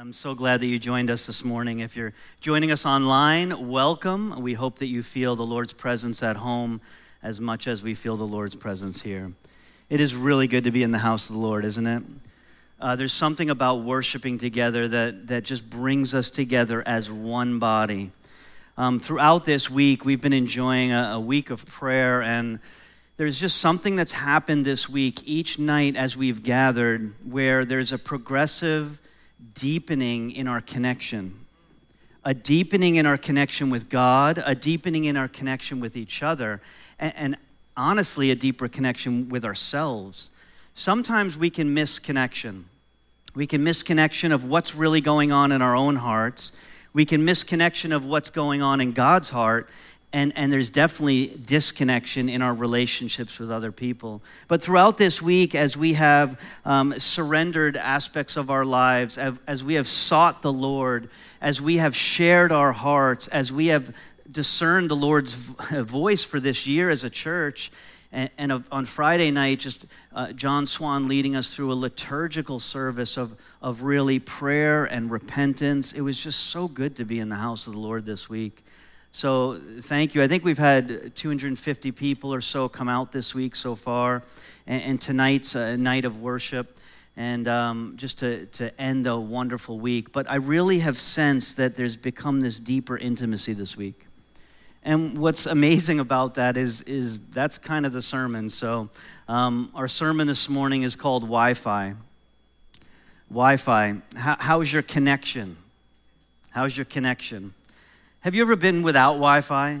I'm so glad that you joined us this morning. If you're joining us online, welcome. We hope that you feel the Lord's presence at home as much as we feel the Lord's presence here. It is really good to be in the house of the Lord, isn't it? Uh, there's something about worshiping together that, that just brings us together as one body. Um, throughout this week, we've been enjoying a, a week of prayer, and there's just something that's happened this week each night as we've gathered where there's a progressive deepening in our connection. A deepening in our connection with God, a deepening in our connection with each other, and, and honestly, a deeper connection with ourselves. Sometimes we can miss connection. We can miss connection of what's really going on in our own hearts. We can miss connection of what's going on in God's heart and, and there's definitely disconnection in our relationships with other people. But throughout this week, as we have um, surrendered aspects of our lives, as, as we have sought the Lord, as we have shared our hearts, as we have discerned the Lord's voice for this year as a church, and, and on Friday night, just uh, John Swan leading us through a liturgical service of, of really prayer and repentance. It was just so good to be in the house of the Lord this week. So thank you. I think we've had 250 people or so come out this week so far, and, and tonight's a night of worship, and um, just to, to end a wonderful week. But I really have sensed that there's become this deeper intimacy this week. And what's amazing about that is, is that's kind of the sermon. So um, our sermon this morning is called Wi-Fi. Wi-Fi. How, how's your connection? How's your connection? Have you ever been without Wi Fi?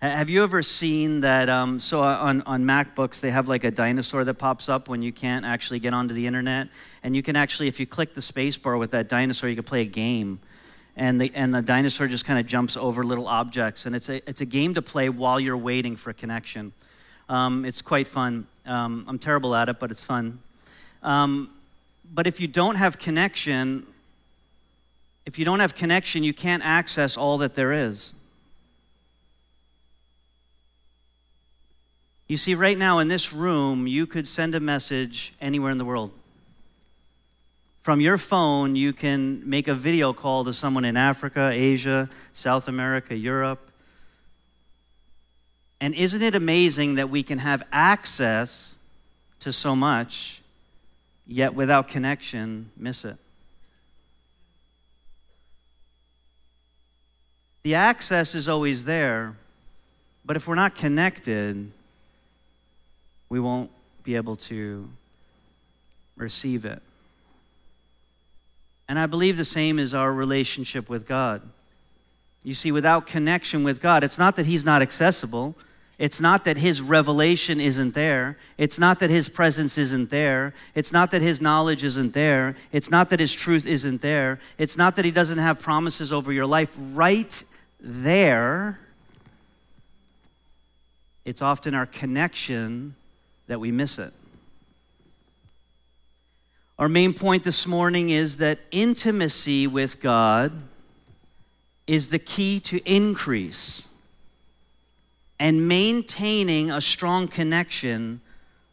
Have you ever seen that? Um, so on, on MacBooks, they have like a dinosaur that pops up when you can't actually get onto the internet. And you can actually, if you click the spacebar with that dinosaur, you can play a game. And the, and the dinosaur just kind of jumps over little objects. And it's a, it's a game to play while you're waiting for a connection. Um, it's quite fun. Um, I'm terrible at it, but it's fun. Um, but if you don't have connection, if you don't have connection, you can't access all that there is. You see, right now in this room, you could send a message anywhere in the world. From your phone, you can make a video call to someone in Africa, Asia, South America, Europe. And isn't it amazing that we can have access to so much, yet without connection, miss it? The access is always there, but if we're not connected, we won't be able to receive it. And I believe the same is our relationship with God. You see, without connection with God, it's not that He's not accessible. It's not that His revelation isn't there. It's not that His presence isn't there. It's not that His knowledge isn't there. It's not that His truth isn't there. It's not that He doesn't have promises over your life. Right there, it's often our connection that we miss it. Our main point this morning is that intimacy with God is the key to increase. And maintaining a strong connection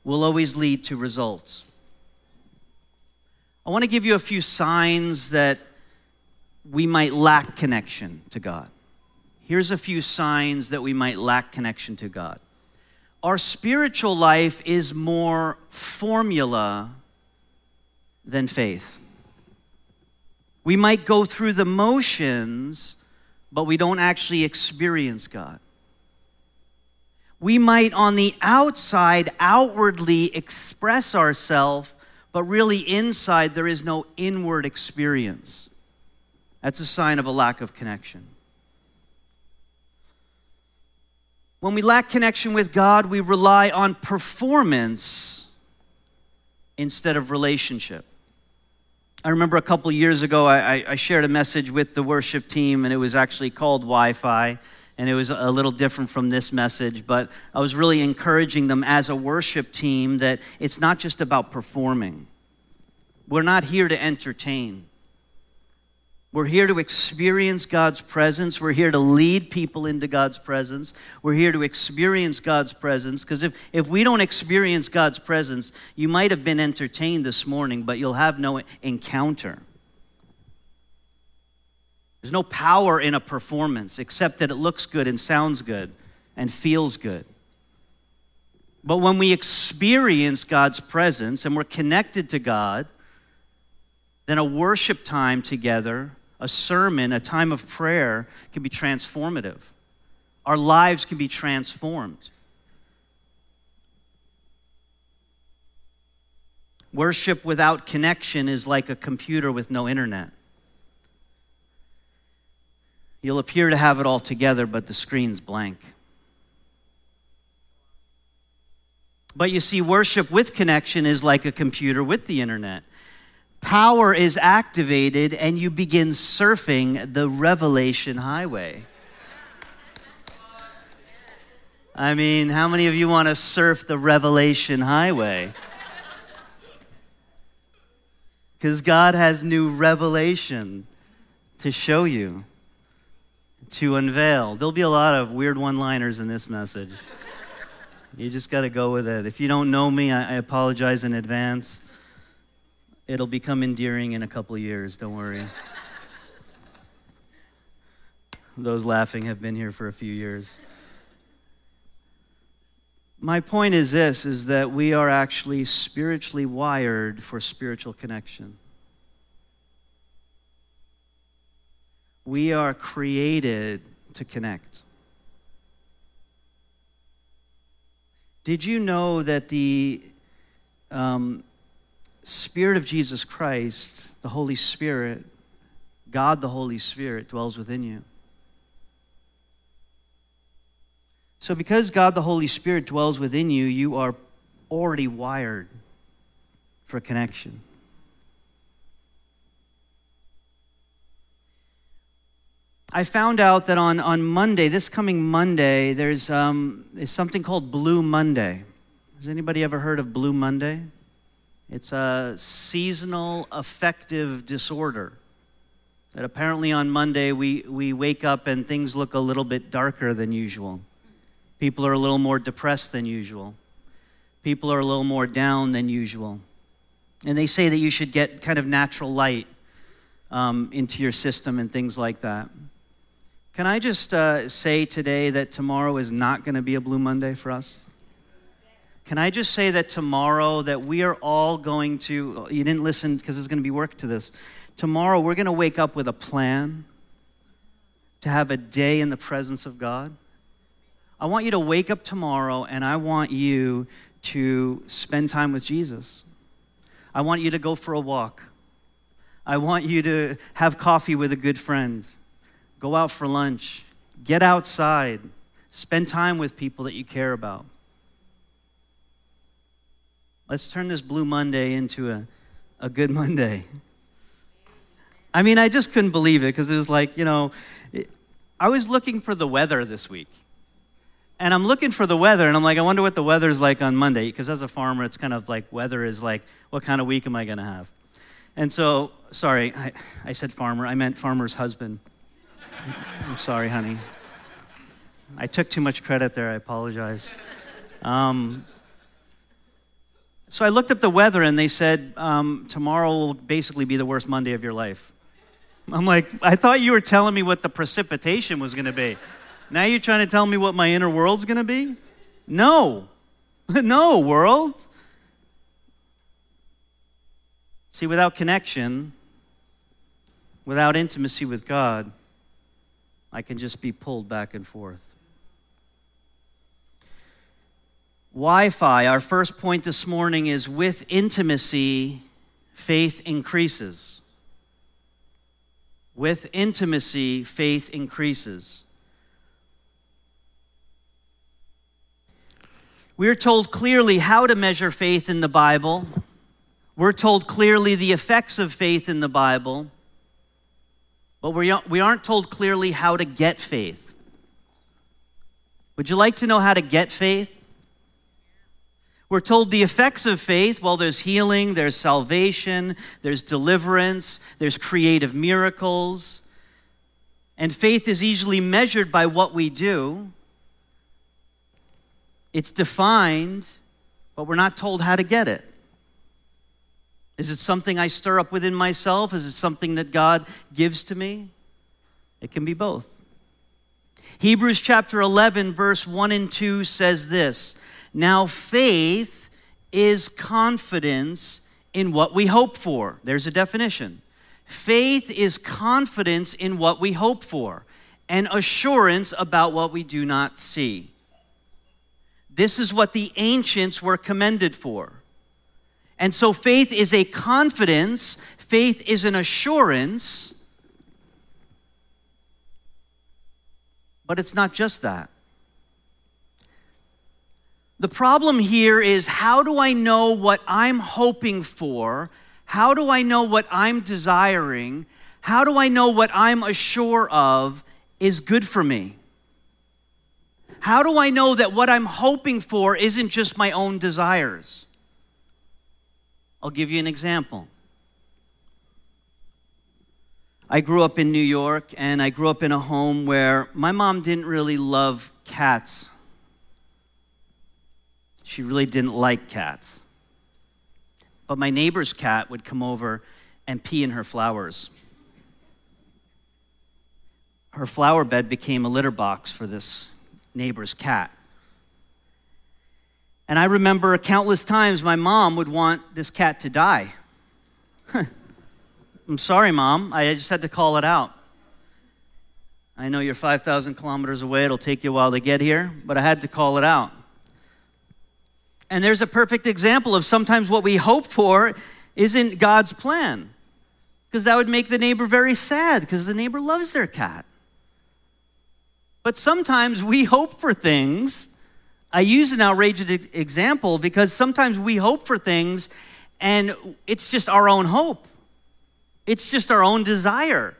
will always lead to results. I want to give you a few signs that we might lack connection to God here's a few signs that we might lack connection to God. Our spiritual life is more formula than faith. We might go through the motions, but we don't actually experience God. We might, on the outside, outwardly express ourselves, but really inside, there is no inward experience. That's a sign of a lack of connection. When we lack connection with God, we rely on performance instead of relationship. I remember a couple years ago, I, I, shared a message with the worship team, and it was actually called Wi Fi, and it was a little different from this message, but I was really encouraging them as a worship team that it's not just about performing. We're not here to entertain. We're here to experience God's presence. We're here to lead people into God's presence. We're here to experience God's presence. Because if, if we don't experience God's presence, you might have been entertained this morning, but you'll have no encounter. There's no power in a performance except that it looks good and sounds good and feels good. But when we experience God's presence and we're connected to God, then a worship time together, a sermon, a time of prayer can be transformative. Our lives can be transformed. Worship without connection is like a computer with no internet. You'll appear to have it all together, but the screen's blank. But you see, worship with connection is like a computer with the internet. Power is activated, and you begin surfing the revelation highway. I mean, how many of you want to surf the revelation highway? Because God has new revelation to show you, to unveil. There'll be a lot of weird one liners in this message. You just got to go with it. If you don't know me, I, I, apologize in advance. It'll become endearing in a couple years, don't worry. Those laughing have been here for a few years. My point is this is that we are actually spiritually wired for spiritual connection. We are created to connect. Did you know that the um, Spirit of Jesus Christ, the Holy Spirit, God the Holy Spirit, dwells within you? So, because God the Holy Spirit dwells within you, you are already wired for connection. I found out that on, on Monday, this coming Monday, there's, um, there's something called Blue Monday. Has anybody ever heard of Blue Monday? It's a seasonal affective disorder. That apparently on Monday we, we wake up and things look a little bit darker than usual. People are a little more depressed than usual. People are a little more down than usual. And they say that you should get kind of natural light um, into your system and things like that. Can I just uh, say today that tomorrow is not going to be a Blue Monday for us? Can I just say that tomorrow that we are all going to, you didn't listen because there's going to be work to this. Tomorrow we're going to wake up with a plan to have a day in the presence of God. I want you to wake up tomorrow and I want you to spend time with Jesus. I want you to go for a walk. I want you to have coffee with a good friend. Go out for lunch. Get outside. Spend time with people that you care about. Let's turn this Blue Monday into a, a good Monday. I mean, I just couldn't believe it because it was like, you know, I was looking for the weather this week. And I'm looking for the weather, and I'm like, I wonder what the weather's like on Monday. Because as a farmer, it's kind of like weather is like, what kind of week am I going to have? And so, sorry, I, I said farmer. I meant farmer's husband. I'm sorry, honey. I took too much credit there. I apologize. Um, so I looked up the weather, and they said um, tomorrow will basically be the worst Monday of your life. I'm like, I thought you were telling me what the precipitation was going to be. Now you're trying to tell me what my inner world's going to be? No. no, world. See, without connection, without intimacy with God, I can just be pulled back and forth. Wi Fi, our first point this morning is with intimacy, faith increases. With intimacy, faith increases. We're told clearly how to measure faith in the Bible. We're told clearly the effects of faith in the Bible. But we aren't told clearly how to get faith. Would you like to know how to get faith? We're told the effects of faith well, there's healing, there's salvation, there's deliverance, there's creative miracles. And faith is easily measured by what we do. It's defined, but we're not told how to get it. Is it something I stir up within myself? Is it something that God gives to me? It can be both. Hebrews chapter 11, verse 1 and 2 says this Now faith is confidence in what we hope for. There's a definition. Faith is confidence in what we hope for and assurance about what we do not see. This is what the ancients were commended for. And so faith is a confidence, faith is an assurance, but it's not just that. The problem here is how do I know what I'm hoping for? How do I know what I'm desiring? How do I know what I'm assured of is good for me? How do I know that what I'm hoping for isn't just my own desires? I'll give you an example. I grew up in New York and I grew up in a home where my mom didn't really love cats. She really didn't like cats. But my neighbor's cat would come over and pee in her flowers. Her flower bed became a litter box for this neighbor's cat. And I remember countless times my mom would want this cat to die. I'm sorry, mom. I just had to call it out. I know you're 5,000 kilometers away. It'll take you a while to get here, but I had to call it out. And there's a perfect example of sometimes what we hope for isn't God's plan. Because that would make the neighbor very sad because the neighbor loves their cat. But sometimes we hope for things. I use an outrageous example because sometimes we hope for things and it's just our own hope, it's just our own desire.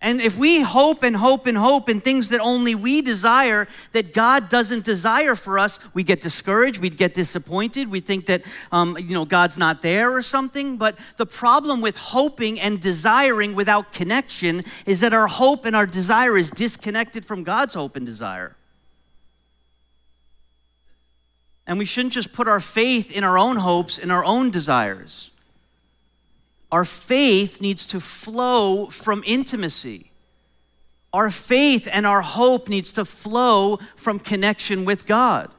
And if we hope and hope and hope in things that only we desire, that God doesn't desire for us, we get discouraged, we get disappointed, we think that um, you know God's not there or something. But the problem with hoping and desiring without connection is that our hope and our desire is disconnected from God's hope and desire. And we shouldn't just put our faith in our own hopes and our own desires. Our faith needs to flow from intimacy. Our faith and our hope needs to flow from connection with God,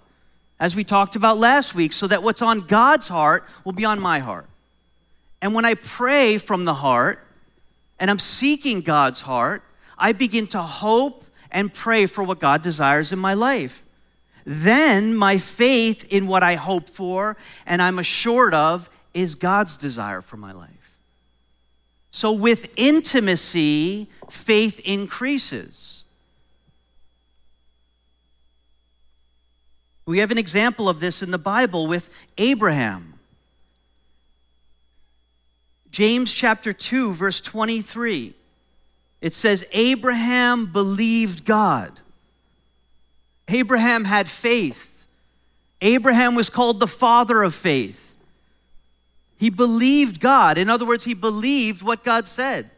as we talked about last week, so that what's on God's heart will be on my heart. And when I pray from the heart and I'm seeking God's heart, I begin to hope and pray for what God desires in my life. Then my faith in what I hope for and I'm assured of is God's desire for my life. So, with intimacy, faith increases. We have an example of this in the Bible with Abraham. James chapter 2, verse 23. It says, Abraham believed God. Abraham had faith. Abraham was called the father of faith. He believed God. In other words, he believed what God said.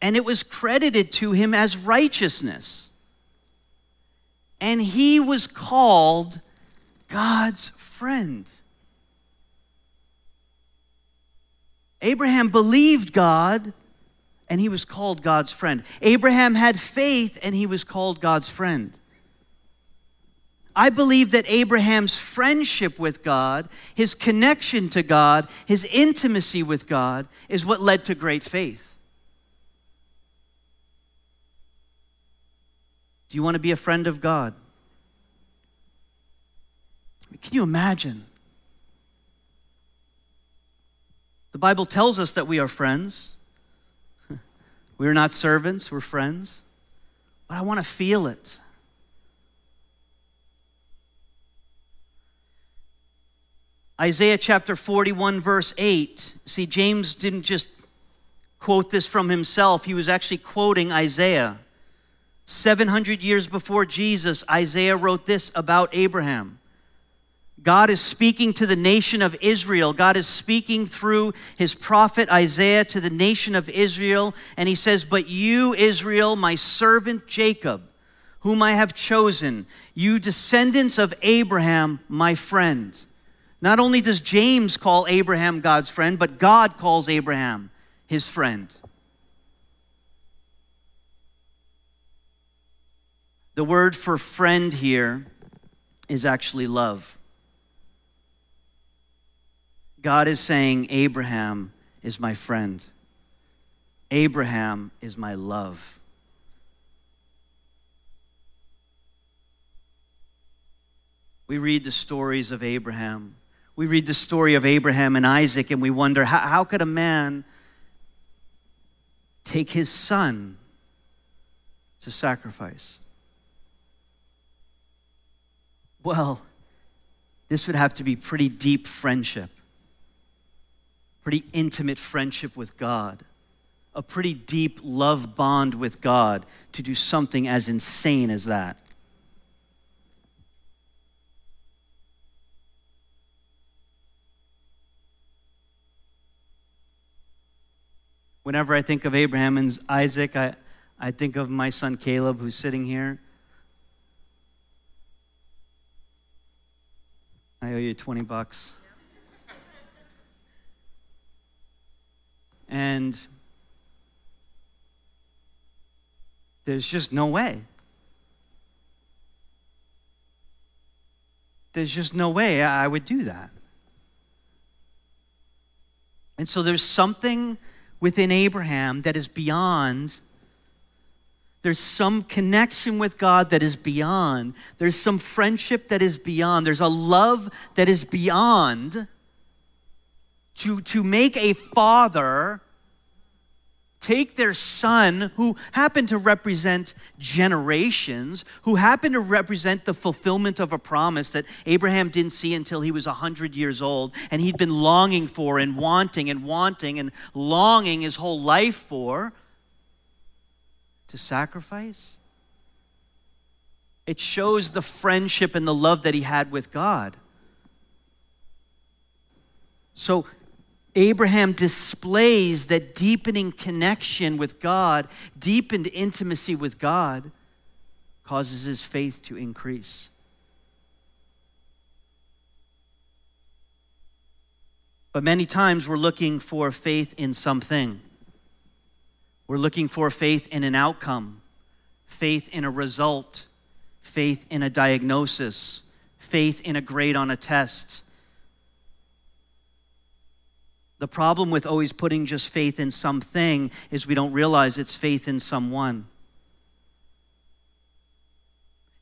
And it was credited to him as righteousness. And he was called God's friend. Abraham believed God and he was called God's friend. Abraham had faith and he was called God's friend. I believe that Abraham's friendship with God, his connection to God, his intimacy with God is what led to great faith. Do you want to be a friend of God? Can you imagine? The Bible tells us that we are friends. We are not servants, we're friends. But I want to feel it. Isaiah chapter 41, verse 8. See, James didn't just quote this from himself, he was actually quoting Isaiah. 700 years before Jesus, Isaiah wrote this about Abraham. God is speaking to the nation of Israel. God is speaking through his prophet Isaiah to the nation of Israel. And he says, But you, Israel, my servant Jacob, whom I have chosen, you descendants of Abraham, my friend. Not only does James call Abraham God's friend, but God calls Abraham his friend. The word for friend here is actually love. God is saying, Abraham is my friend. Abraham is my love. We read the stories of Abraham. We read the story of Abraham and Isaac, and we wonder how, how could a man take his son to sacrifice? Well, this would have to be pretty deep friendship pretty intimate friendship with God, a pretty deep love bond with God to do something as insane as that. Whenever I think of Abraham and Isaac, I, I think of my son Caleb who's sitting here. I owe you 20 bucks. And there's just no way. There's just no way I would do that. And so there's something within Abraham that is beyond. There's some connection with God that is beyond. There's some friendship that is beyond. There's a love that is beyond to, to make a father take their son, who happened to represent generations, who happened to represent the fulfillment of a promise that Abraham didn't see until he was 100 years old, and he'd been longing for and wanting and wanting and longing his whole life for, to sacrifice. It shows the friendship and the love that he had with God. So, Abraham displays that deepening connection with God, deepened intimacy with God, causes his faith to increase. But many times we're looking for faith in something. We're looking for faith in an outcome, faith in a result, faith in a diagnosis, faith in a grade on a test the problem with always putting just faith in something is we don't realize it's faith in someone.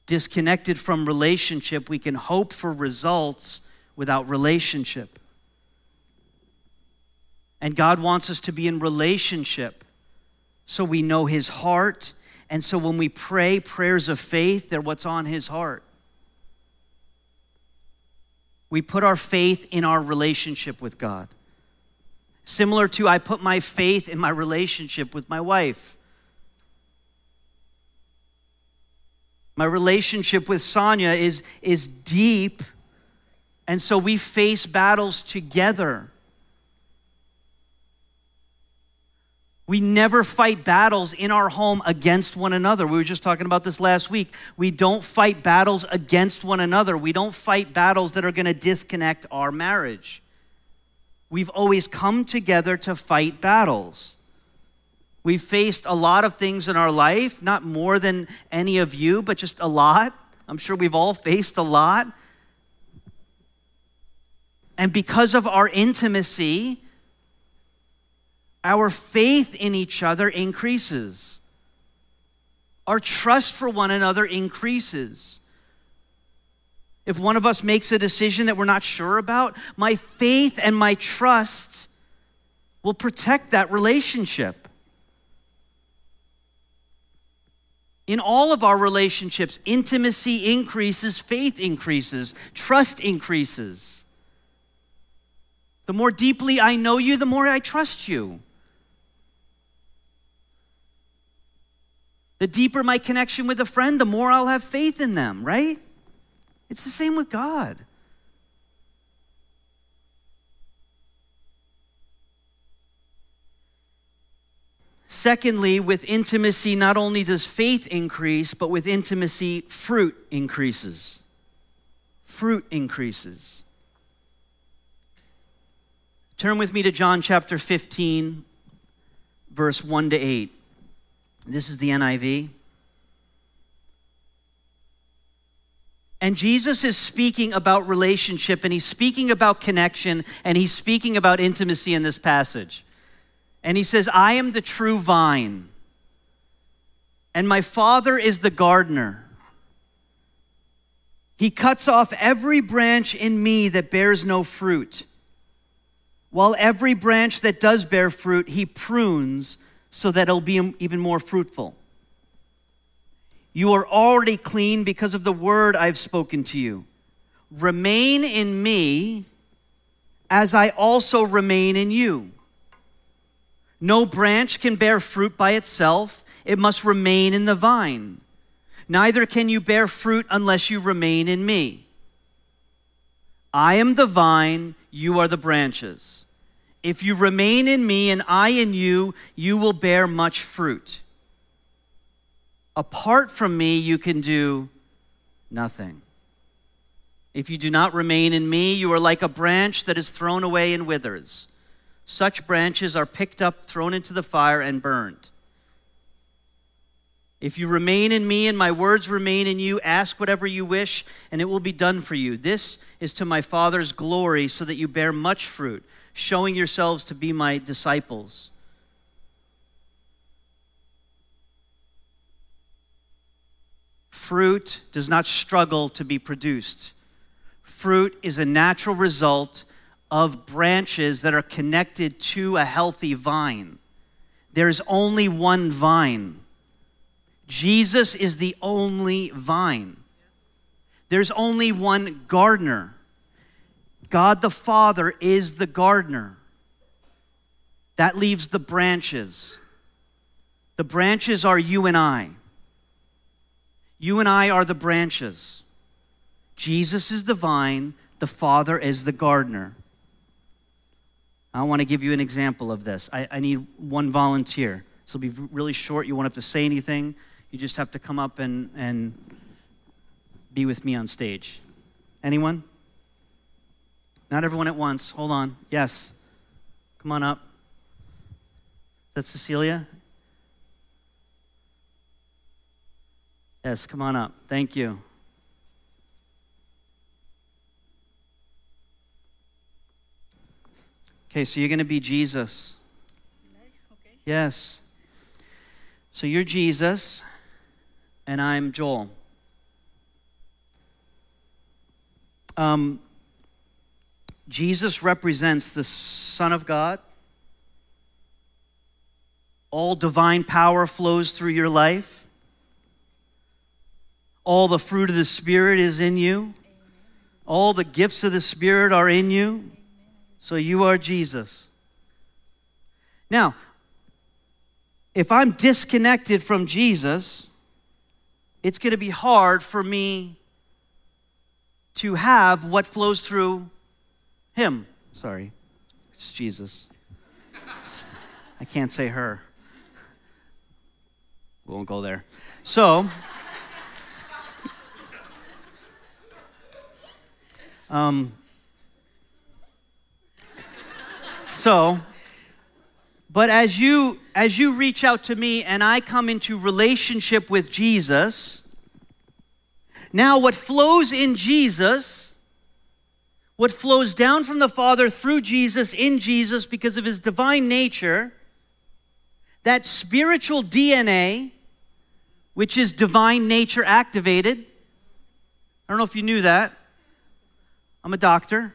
Disconnected from relationship, we can hope for results without relationship. And God wants us to be in relationship so we know His heart. And so when we pray prayers of faith, they're what's on His heart. We put our faith in our relationship with God. Similar to, I put my faith in my relationship with my wife. My relationship with Sonia is, is deep, and so we face battles together. We never fight battles in our home against one another. We were just talking about this last week. We don't fight battles against one another. We don't fight battles that are going to disconnect our marriage. We've always come together to fight battles. We've faced a lot of things in our life, not more than any of you, but just a lot. I'm sure we've all faced a lot. And because of our intimacy, our faith in each other increases. Our trust for one another increases. If one of us makes a decision that we're not sure about, my faith and my trust will protect that relationship. In all of our relationships, intimacy increases, faith increases, trust increases. The more deeply I know you, the more I trust you. The deeper my connection with a friend, the more I'll have faith in them, right? It's the same with God. Secondly, with intimacy, not only does faith increase, but with intimacy, fruit increases. Fruit increases. Turn with me to John chapter 15, verse 1 to 8. This is the NIV. And Jesus is speaking about relationship and he's speaking about connection and he's speaking about intimacy in this passage. And he says, I am the true vine, and my Father is the gardener. He cuts off every branch in me that bears no fruit, while every branch that does bear fruit, he prunes so that it'll be even more fruitful. You are already clean because of the word I've spoken to you. Remain in me as I also remain in you. No branch can bear fruit by itself, it must remain in the vine. Neither can you bear fruit unless you remain in me. I am the vine, you are the branches. If you remain in me and I in you, you will bear much fruit. Apart from me, you can do nothing. If you do not remain in me, you are like a branch that is thrown away and withers. Such branches are picked up, thrown into the fire, and burned. If you remain in me and my words remain in you, ask whatever you wish, and it will be done for you. This is to my Father's glory, so that you bear much fruit, showing yourselves to be my disciples. Fruit does not struggle to be produced. Fruit is a natural result of branches that are connected to a healthy vine. There's only one vine. Jesus is the only vine. There's only one gardener. God the Father is the gardener. That leaves the branches. The branches are you and I. You and I are the branches. Jesus is the vine, the Father is the gardener. I want to give you an example of this. I, I need one volunteer. This will be really short. You won't have to say anything. You just have to come up and, and be with me on stage. Anyone? Not everyone at once. Hold on. Yes. Come on up. That's Cecilia? Yes, come on up. Thank you. Okay, so you're going to be Jesus. Okay. Yes. So you're Jesus, and I'm Joel. Um, Jesus represents the Son of God. All divine power flows through your life. All the fruit of the Spirit is in you. All the gifts of the Spirit are in you. So you are Jesus. Now, if I'm disconnected from Jesus, it's going to be hard for me to have what flows through him. Sorry, it's Jesus. I can't say her. We won't go there. So, um, so, but as you as you reach out to me and I come into relationship with Jesus, now what flows in Jesus, what flows down from the Father through Jesus in Jesus because of his divine nature, that spiritual DNA, which is divine nature activated. I don't know if you knew that. I'm a doctor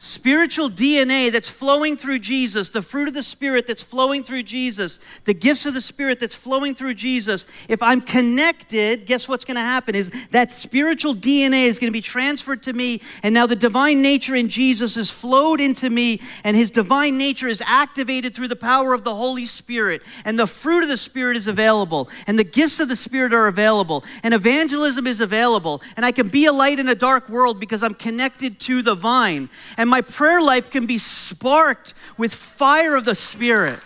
spiritual DNA that's flowing through Jesus, the fruit of the Spirit that's flowing through Jesus, the gifts of the Spirit that's flowing through Jesus, if I'm connected, guess what's going to happen is that spiritual DNA is going to be transferred to me, and now the divine nature in Jesus is flowed into me, and his divine nature is activated through the power of the Holy Spirit, and the fruit of the Spirit is available, and the gifts of the Spirit are available, and evangelism is available, and I can be a light in a dark world because I'm connected to the vine. And and my prayer life can be sparked with fire of the Spirit.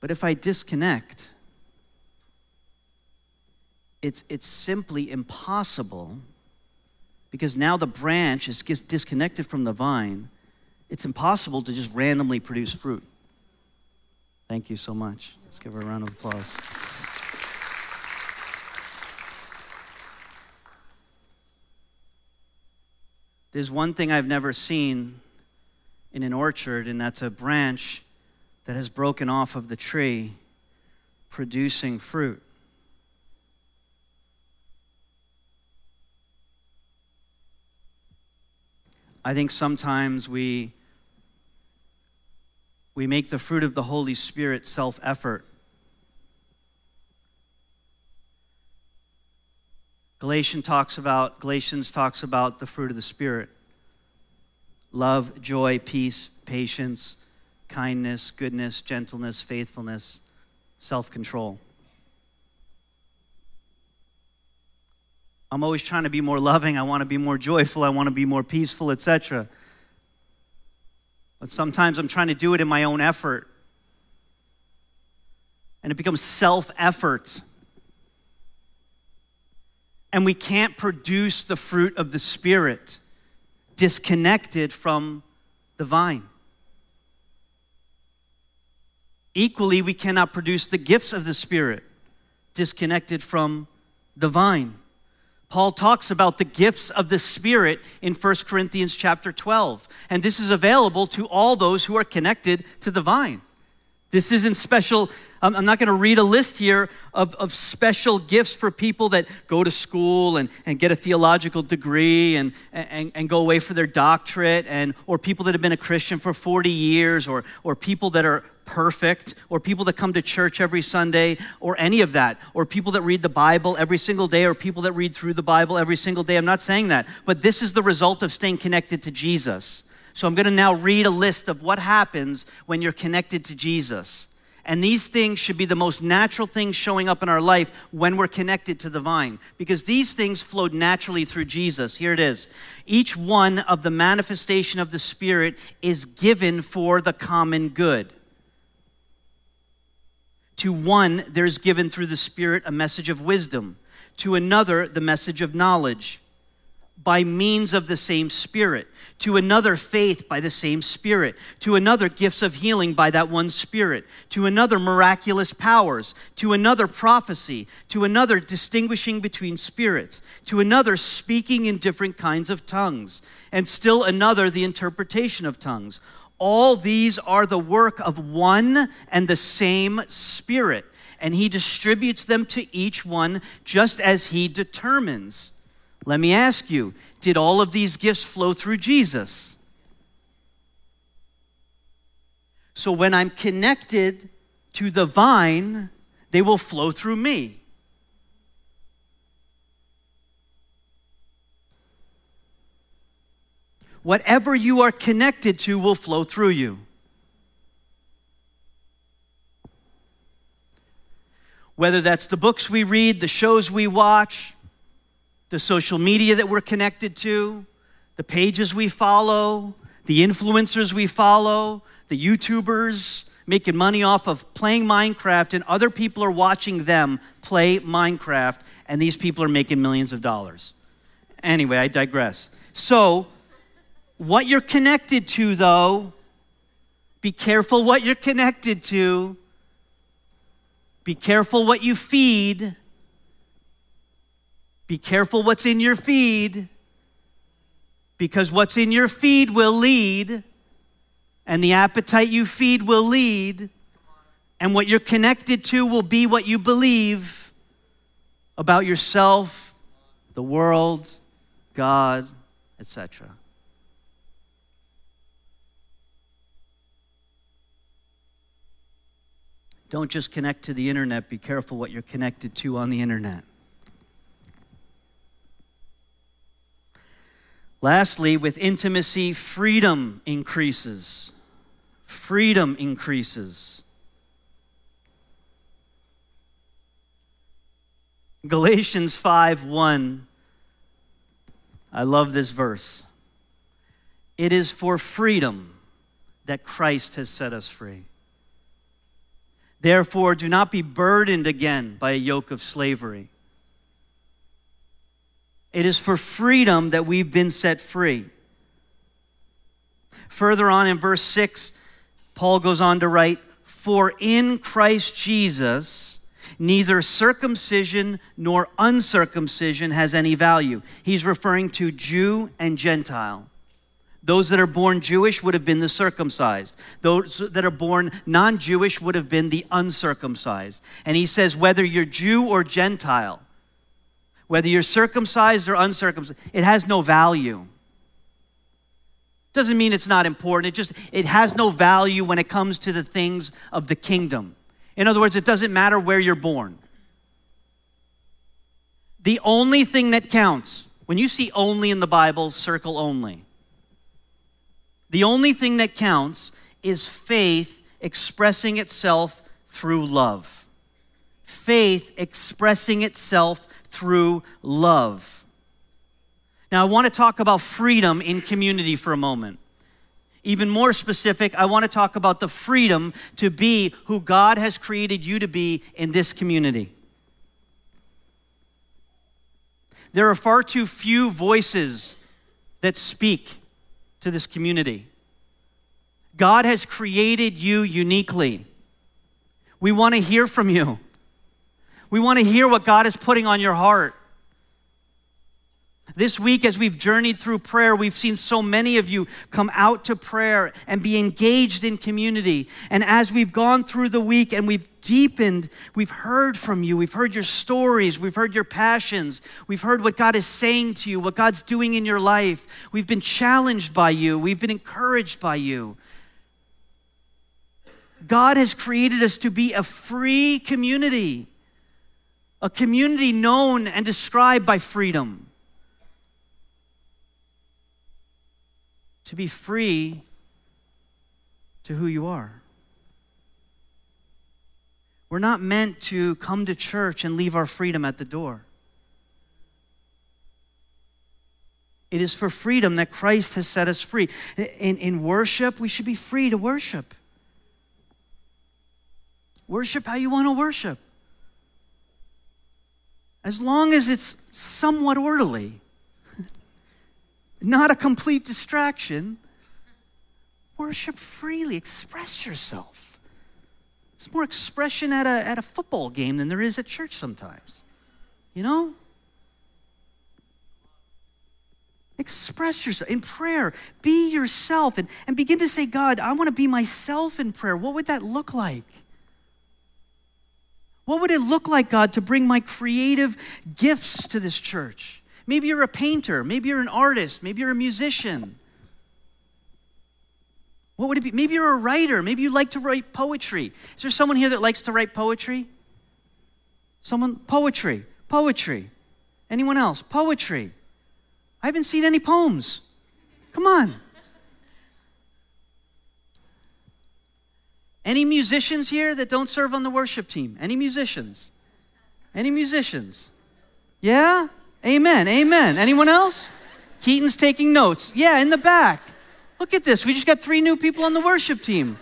But if I disconnect, it's, it's simply impossible because now the branch is disconnected from the vine. It's impossible to just randomly produce fruit. Thank you so much. Let's give her a round of applause. There's one thing I've never seen in an orchard, and that's a branch that has broken off of the tree producing fruit. I think sometimes we, we make the fruit of the Holy Spirit self effort. Galatians talks about Galatians talks about the fruit of the spirit. Love, joy, peace, patience, kindness, goodness, gentleness, faithfulness, self-control. I'm always trying to be more loving, I want to be more joyful, I want to be more peaceful, etc. But sometimes I'm trying to do it in my own effort. And it becomes self effort and we can't produce the fruit of the Spirit disconnected from the vine. Equally, we cannot produce the gifts of the Spirit disconnected from the vine. Paul talks about the gifts of the Spirit in 1 Corinthians chapter 12, and this is available to all those who are connected to the vine. This isn't special. I'm not going to read a list here of, of special gifts for people that go to school and, and get a theological degree and, and, and go away for their doctorate, and, or people that have been a Christian for 40 years, or, or people that are perfect, or people that come to church every Sunday, or any of that, or people that read the Bible every single day, or people that read through the Bible every single day. I'm not saying that. But this is the result of staying connected to Jesus. So I'm going to now read a list of what happens when you're connected to Jesus. And these things should be the most natural things showing up in our life when we're connected to the vine, because these things flowed naturally through Jesus. Here it is. Each one of the manifestation of the Spirit is given for the common good. To one, there's given through the Spirit a message of wisdom, to another, the message of knowledge by means of the same Spirit, to another, faith by the same Spirit, to another, gifts of healing by that one Spirit, to another, miraculous powers, to another, prophecy, to another, distinguishing between spirits, to another, speaking in different kinds of tongues, and still another, the interpretation of tongues. All these are the work of one and the same Spirit, and He distributes them to each one just as He determines. Let me ask you did all of these gifts flow through Jesus? So when I'm connected to the vine, they will flow through me. Whatever you are connected to will flow through you. Whether that's the books we read, the shows we watch, the social media that we're connected to, the pages we follow, the influencers we follow, the YouTubers making money off of playing Minecraft, and other people are watching them play Minecraft, and these people are making millions of dollars. Anyway, I digress. So, what you're connected to, though, be careful what you're connected to. Be careful what you feed. Be careful what's in your feed because what's in your feed will lead, and the appetite you feed will lead, and what you're connected to will be what you believe about yourself, the world, God, etc. Don't just connect to the internet, be careful what you're connected to on the internet. Lastly, with intimacy, freedom increases. Freedom increases. Galatians 5 1. I love this verse. It is for freedom that Christ has set us free. Therefore, do not be burdened again by a yoke of slavery. It is for freedom that we've been set free. Further on in verse 6, Paul goes on to write, For in Christ Jesus, neither circumcision nor uncircumcision has any value. He's referring to Jew and Gentile. Those that are born Jewish would have been the circumcised. Those that are born non Jewish would have been the uncircumcised. And he says, whether you're Jew or Gentile, whether you're circumcised or uncircumcised, it has no value. Doesn't mean it's not important. It just it has no value when it comes to the things of the kingdom. In other words, it doesn't matter where you're born. The only thing that counts, when you see only in the Bible, circle only. The only thing that counts is faith expressing itself through love. Faith expressing itself through love. Now, I want to talk about freedom in community for a moment. Even more specific, I want to talk about the freedom to be who God has created you to be in this community. There are far too few voices that speak to this community. God has created you uniquely. We want to hear from you. We want to hear what God is putting on your heart. This week, as we've journeyed through prayer, we've seen so many of you come out to prayer and be engaged in community. And as we've gone through the week and we've deepened, we've heard from you. We've heard your stories. We've heard your passions. We've heard what God is saying to you, what God's doing in your life. We've been challenged by you. We've been encouraged by you. God has created us to be a free community, a community known and described by freedom. to be free to who you are. We're not meant to come to church and leave our freedom at the door. It is for freedom that Christ has set us free. In, in worship, we should be free to worship. Worship how you want to worship. As long as it's somewhat orderly not a complete distraction. Worship freely, express yourself. There's more expression at a, at a football game than there is at church sometimes. You know? Express yourself in prayer. Be yourself and, and begin to say, God, I want to be myself in prayer. What would that look like? What would it look like, God, to bring my creative gifts to this church? Maybe you're a painter. Maybe you're an artist. Maybe you're a musician. What would it be? Maybe you're a writer. Maybe you like to write poetry. Is there someone here that likes to write poetry? Someone? Poetry. Poetry. Anyone else? Poetry. I haven't seen any poems. Come on. Any musicians here that don't serve on the worship team? Any musicians? Any musicians? Yeah? Amen. Amen. Anyone else? Keaton's taking notes. Yeah, in the back. Look at this. We just got three new people on the worship team.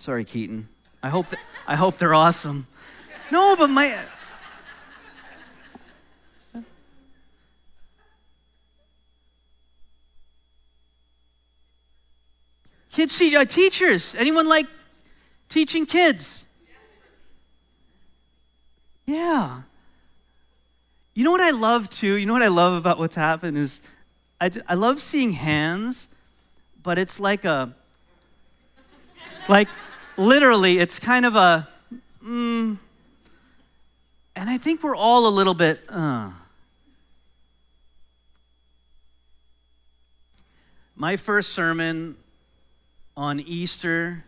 Sorry, Keaton. I hope I hope they're awesome. No, but my kids uh, teachers. Anyone like teaching kids? Yeah. You know what I love too? You know what I love about what's happened is I, I love seeing hands, but it's like a, like literally, it's kind of a, mm, and I think we're all a little bit, uh. My first sermon on Easter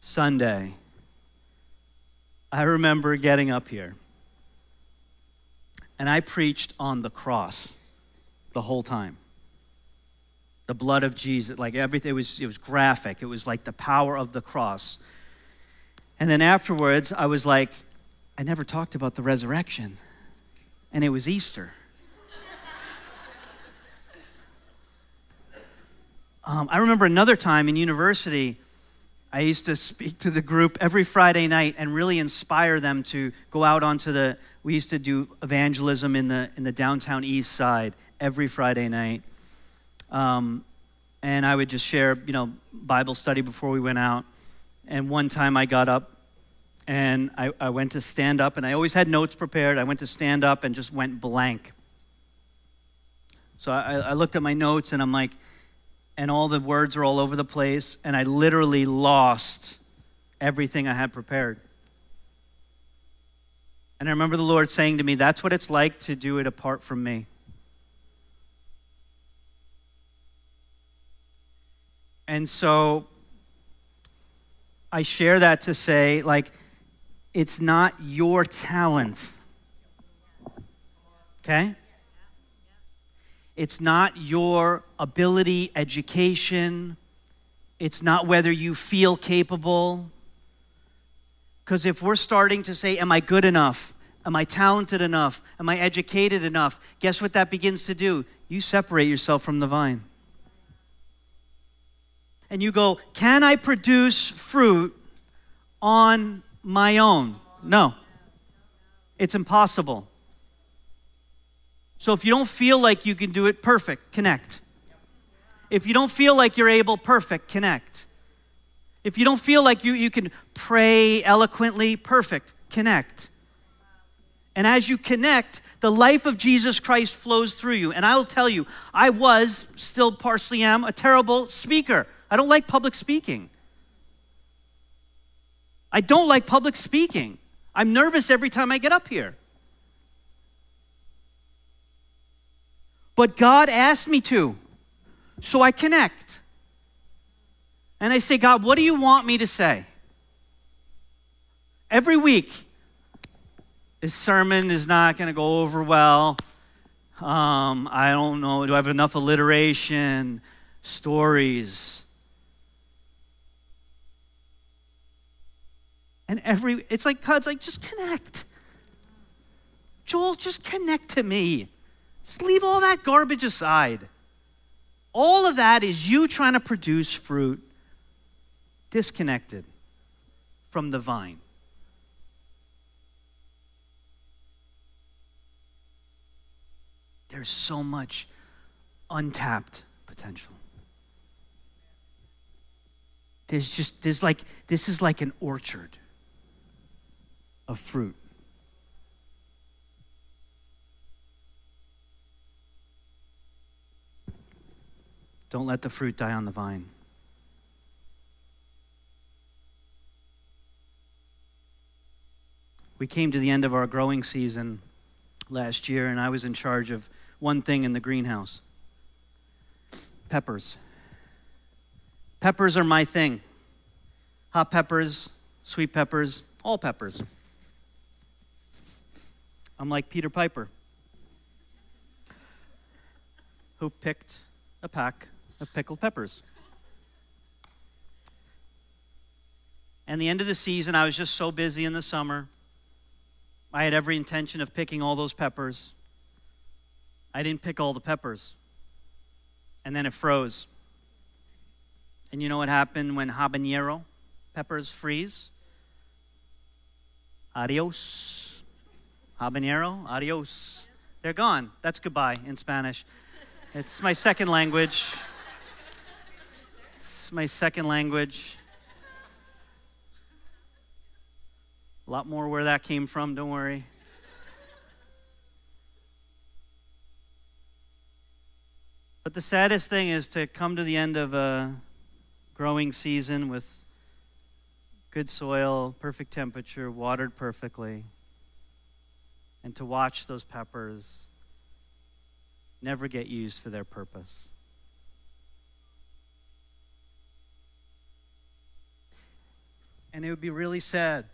Sunday I remember getting up here and I preached on the cross the whole time. The blood of Jesus, like everything, it was, it was graphic. It was like the power of the cross. And then afterwards, I was like, I never talked about the resurrection. And it was Easter. Um, I remember another time in university, I used to speak to the group every Friday night and really inspire them to go out onto the. We used to do evangelism in the in the downtown east side every Friday night, um, and I would just share, you know, Bible study before we went out. And one time I got up and I, I went to stand up, and I always had notes prepared. I went to stand up and just went blank. So I, I looked at my notes and I'm like, and all the words are all over the place, and I literally lost everything I had prepared. And I remember the Lord saying to me, That's what it's like to do it apart from me. And so I share that to say, like, it's not your talent. Okay? It's not your ability, education. It's not whether you feel capable. Because if we're starting to say, Am I good enough? Am I talented enough? Am I educated enough? Guess what that begins to do? You separate yourself from the vine. And you go, Can I produce fruit on my own? No. It's impossible. So if you don't feel like you can do it, perfect, connect. If you don't feel like you're able, perfect, connect. If you don't feel like you, you can pray eloquently, perfect, connect. And as you connect, the life of Jesus Christ flows through you. And I will tell you, I was, still partially am, a terrible speaker. I don't like public speaking. I don't like public speaking. I'm nervous every time I get up here. But God asked me to, so I connect. And I say, God, what do you want me to say? Every week, this sermon is not going to go over well. Um, I don't know. Do I have enough alliteration, stories? And every, it's like God's like, just connect. Joel, just connect to me. Just leave all that garbage aside. All of that is you trying to produce fruit disconnected from the vine. There's so much untapped potential. There's just, there's like, this is like an orchard of fruit. Don't let the fruit die on the vine. We came to the end of our growing season last year, and I was in charge of one thing in the greenhouse peppers. Peppers are my thing. Hot peppers, sweet peppers, all peppers. I'm like Peter Piper, who picked a pack of pickled peppers. And the end of the season, I was just so busy in the summer. I had every intention of picking all those peppers. I didn't pick all the peppers. And then it froze. And you know what happened when habanero peppers freeze? Adios. Habanero, adios. They're gone. That's goodbye in Spanish. It's my second language. My second language. A lot more where that came from, don't worry. But the saddest thing is to come to the end of a growing season with good soil, perfect temperature, watered perfectly, and to watch those peppers never get used for their purpose. And it would be really sad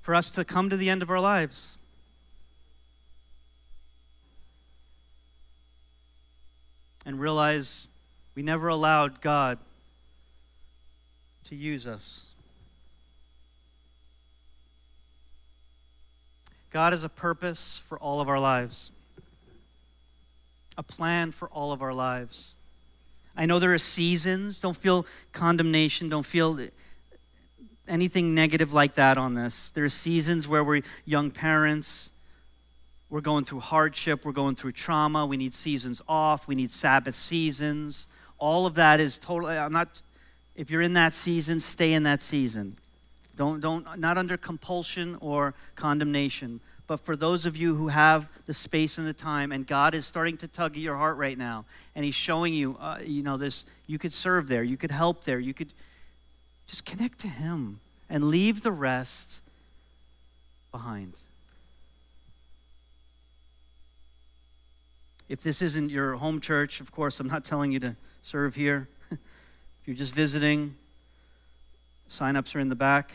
for us to come to the end of our lives. And realize we never allowed God to use us. God has a purpose for all of our lives, a plan for all of our lives. I know there are seasons. Don't feel condemnation. Don't feel anything negative like that on this. There are seasons where we're young parents, we're going through hardship, we're going through trauma, we need seasons off, we need Sabbath seasons. all of that is totally, uh, I'm not, if you're in that season, stay in that season. Don't, don't, not under compulsion or condemnation. But for those of you who have the space and the time, and God is starting to tug at your heart right now, and He's showing you, uh, you know, this, you could serve there, you could help there, you could just connect to Him and leave the rest behind. If this isn't your home church, of course, I'm not telling you to serve here. if you're just visiting, sign-ups are in the back.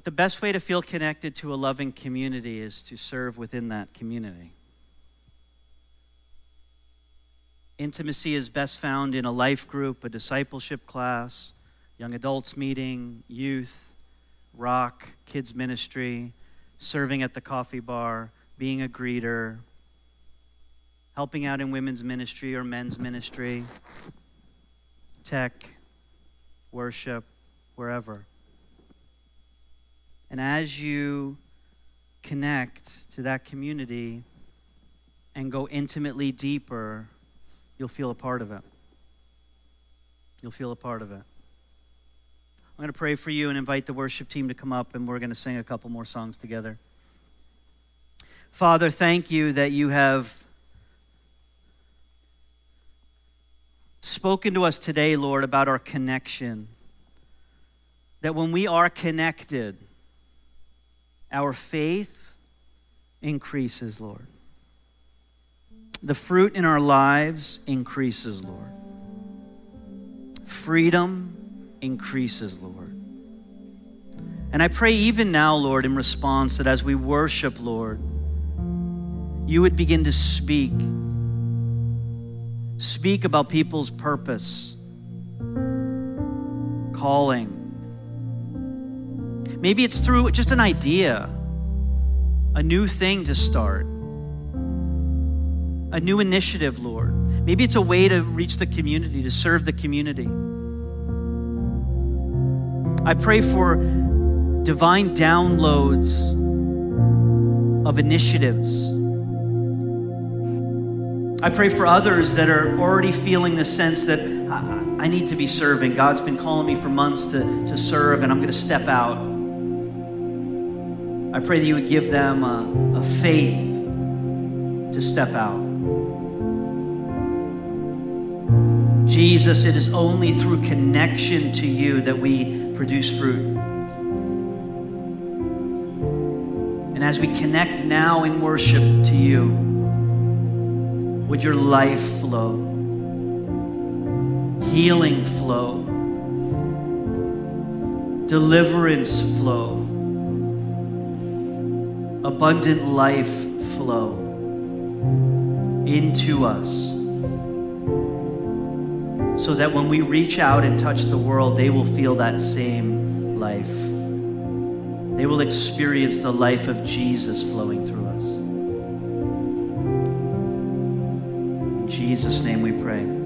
But the best way to feel connected to a loving community is to serve within that community. Intimacy is best found in a life group, a discipleship class, young adults meeting, youth, rock, kids ministry, serving at the coffee bar, being a greeter, helping out in women's ministry or men's ministry, tech, worship, wherever. And as you connect to that community and go intimately deeper, you'll feel a part of it. You'll feel a part of it. I'm going to pray for you and invite the worship team to come up, and we're going to sing a couple more songs together. Father, thank you that you have spoken to us today, Lord, about our connection. That when we are connected, our faith increases, Lord. The fruit in our lives increases, Lord. Freedom increases, Lord. And I pray even now, Lord, in response that as we worship, Lord, you would begin to speak. Speak about people's purpose, calling, Maybe it's through just an idea, a new thing to start, a new initiative, Lord. Maybe it's a way to reach the community, to serve the community. I pray for divine downloads of initiatives. I pray for others that are already feeling the sense that I, need to be serving. God's been calling me for months to, to serve, and I'm going to step out. I pray that you would give them a, a faith to step out. Jesus, it is only through connection to you that we produce fruit. And as we connect now in worship to you, would your life flow, healing flow, deliverance flow abundant life flow into us so that when we reach out and touch the world, they will feel that same life. They will experience the life of Jesus flowing through us. In Jesus' name we pray.